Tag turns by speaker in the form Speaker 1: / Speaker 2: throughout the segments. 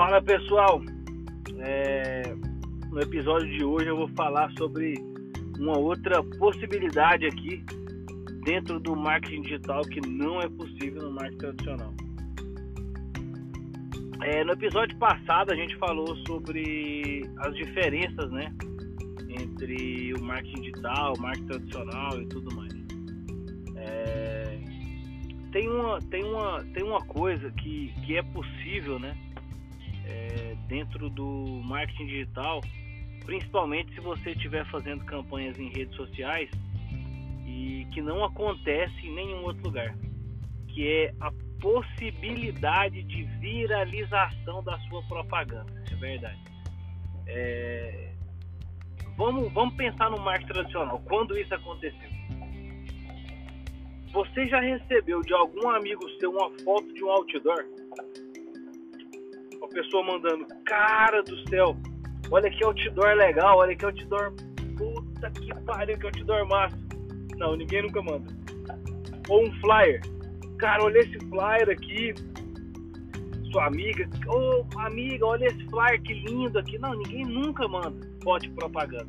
Speaker 1: Fala pessoal, é, no episódio de hoje eu vou falar sobre uma outra possibilidade aqui dentro do marketing digital que não é possível no marketing tradicional. É, no episódio passado a gente falou sobre as diferenças, né, entre o marketing digital, o marketing tradicional e tudo mais. É, tem uma tem uma tem uma coisa que, que é possível, né, é, dentro do marketing digital, principalmente se você estiver fazendo campanhas em redes sociais e que não acontece em nenhum outro lugar, que é a possibilidade de viralização da sua propaganda. É verdade. É... Vamos, vamos pensar no marketing tradicional. Quando isso aconteceu? Você já recebeu de algum amigo seu uma foto de um outdoor? Pessoa mandando, cara do céu, olha que outdoor legal, olha que outdoor, puta que pariu, que outdoor massa. Não, ninguém nunca manda. Ou um flyer, cara, olha esse flyer aqui, sua amiga, ô oh, amiga, olha esse flyer que lindo aqui. Não, ninguém nunca manda foto de propaganda.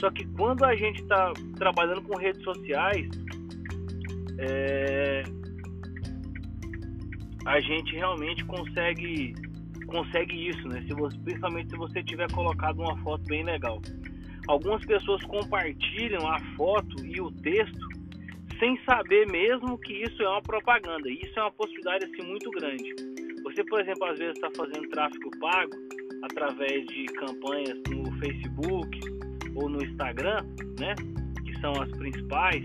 Speaker 1: Só que quando a gente está trabalhando com redes sociais, é, a gente realmente consegue consegue isso, né? Se você, principalmente se você tiver colocado uma foto bem legal. Algumas pessoas compartilham a foto e o texto sem saber mesmo que isso é uma propaganda. E isso é uma possibilidade assim muito grande. Você, por exemplo, às vezes está fazendo tráfego pago através de campanhas no Facebook ou no Instagram, né? Que são as principais.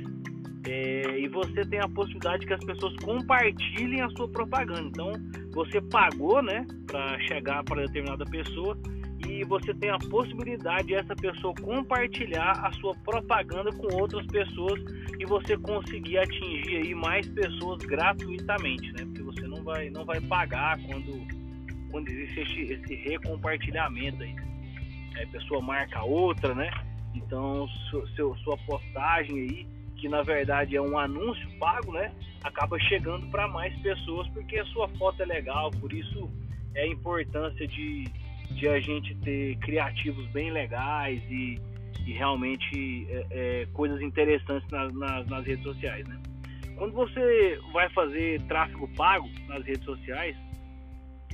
Speaker 1: É, e você tem a possibilidade que as pessoas compartilhem a sua propaganda. Então, você pagou, né, para chegar para determinada pessoa e você tem a possibilidade de essa pessoa compartilhar a sua propaganda com outras pessoas e você conseguir atingir aí mais pessoas gratuitamente, né? Porque você não vai não vai pagar quando quando existe esse, esse recompartilhamento aí. A pessoa marca outra, né? Então, seu, sua postagem aí, que na verdade é um anúncio pago, né? Acaba chegando para mais pessoas porque a sua foto é legal, por isso é a importância de de a gente ter criativos bem legais e, e realmente é, é, coisas interessantes nas, nas, nas, redes sociais, né? Quando você vai fazer tráfego pago nas redes sociais,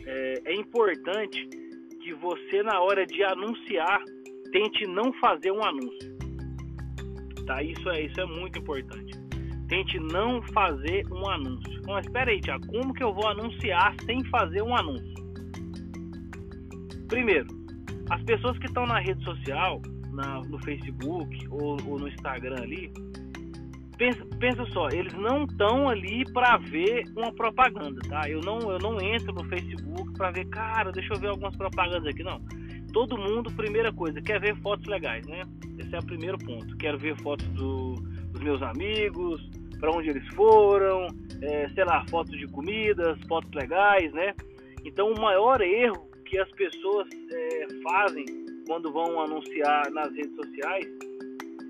Speaker 1: é, é importante que você na hora de anunciar tente não fazer um anúncio, tá? Isso é isso é muito importante. Tente não fazer um anúncio. Mas espera aí, Tiago, como que eu vou anunciar sem fazer um anúncio? Primeiro, as pessoas que estão na rede social, na, no Facebook ou, ou, no Instagram ali, pensa, pensa só, eles não estão ali para ver uma propaganda, tá? Eu não, eu não entro no Facebook para ver, cara, deixa eu ver algumas propagandas aqui, não. Todo mundo, primeira coisa, quer ver fotos legais, né? Esse é o primeiro ponto. Quero ver fotos do, dos meus amigos, para onde eles foram, é, sei lá, fotos de comidas, fotos legais, né? Então, o maior erro que as pessoas é, fazem quando vão anunciar nas redes sociais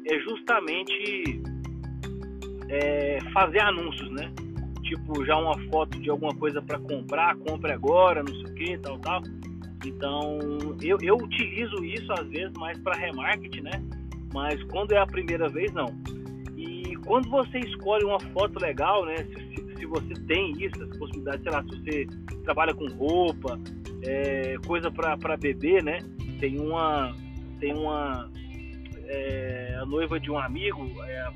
Speaker 1: é justamente é, fazer anúncios, né? Tipo, já uma foto de alguma coisa para comprar, compre agora, não sei o que, tal, tal. Então, eu, eu utilizo isso às vezes mais para remarketing, né? Mas quando é a primeira vez, não. E quando você escolhe uma foto legal, né? Se, se, você tem isso, essa possibilidade, sei lá, se você trabalha com roupa, é, coisa para beber, né? Tem uma, tem uma é, a noiva de um amigo, é,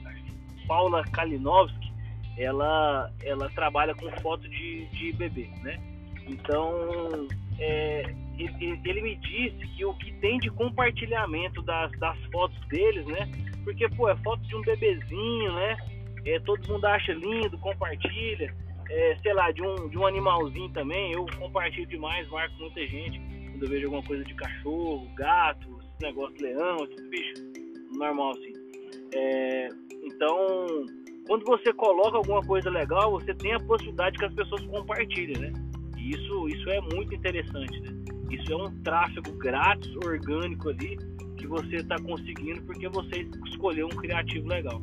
Speaker 1: Paula Kalinowski, ela, ela trabalha com foto de, de bebê, né? Então, é, ele, me disse que o que tem de compartilhamento das, das fotos deles, né? Porque, pô, é foto de um bebezinho, né? É, todo mundo acha lindo, compartilha é, sei lá, de um, de um animalzinho também, eu compartilho demais, marco muita gente. Quando eu vejo alguma coisa de cachorro, gato, esse negócio de leão, esses bichos, normal assim. É, então, quando você coloca alguma coisa legal, você tem a possibilidade que as pessoas compartilhem, né? E isso, isso é muito interessante, né? Isso é um tráfego grátis, orgânico ali, que você está conseguindo porque você escolheu um criativo legal.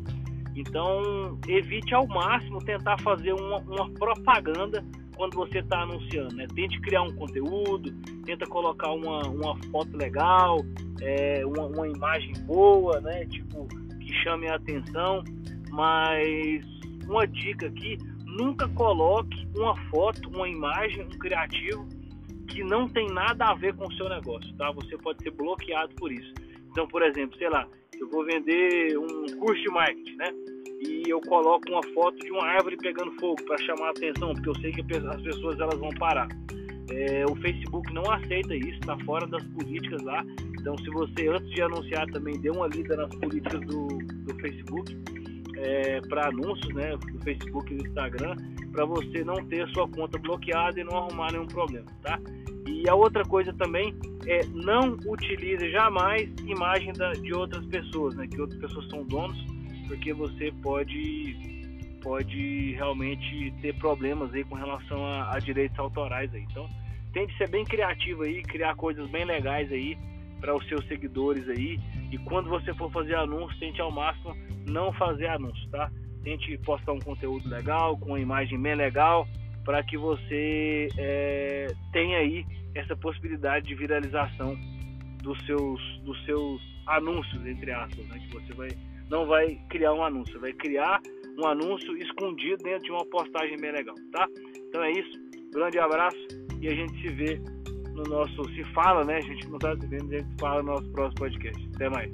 Speaker 1: Então, evite ao máximo tentar fazer uma, uma propaganda quando você está anunciando, né? Tente criar um conteúdo, tenta colocar uma, uma foto legal, é, uma, uma imagem boa, né? Tipo, que chame a atenção. Mas uma dica aqui, nunca coloque uma foto, uma imagem, um criativo que não tem nada a ver com o seu negócio, tá? Você pode ser bloqueado por isso. Então, por exemplo, sei lá, eu vou vender um curso de marketing, né? E eu coloco uma foto de uma árvore pegando fogo para chamar a atenção, porque eu sei que as pessoas elas vão parar. É, o Facebook não aceita isso, está fora das políticas lá. Então, se você antes de anunciar também dê uma lida nas políticas do, do Facebook é, para anúncios, né, do Facebook e do Instagram, para você não ter sua conta bloqueada e não arrumar nenhum problema, tá? E a outra coisa também é não utilize jamais imagem da, de outras pessoas, né, que outras pessoas são donos, porque você pode pode realmente ter problemas aí com relação a, a direitos autorais aí. Então, tente ser bem criativo aí, criar coisas bem legais aí para os seus seguidores aí. E quando você for fazer anúncio, tente ao máximo não fazer anúncio, tá? Tente postar um conteúdo legal, com uma imagem bem legal, para que você é, tenha aí essa possibilidade de viralização dos seus, dos seus anúncios, entre aspas, né? Que você vai não vai criar um anúncio, vai criar um anúncio escondido dentro de uma postagem bem legal, tá? Então é isso. Grande abraço e a gente se vê no nosso. Se fala, né? A gente não está se vendo, a gente fala no nosso próximo podcast. Até mais.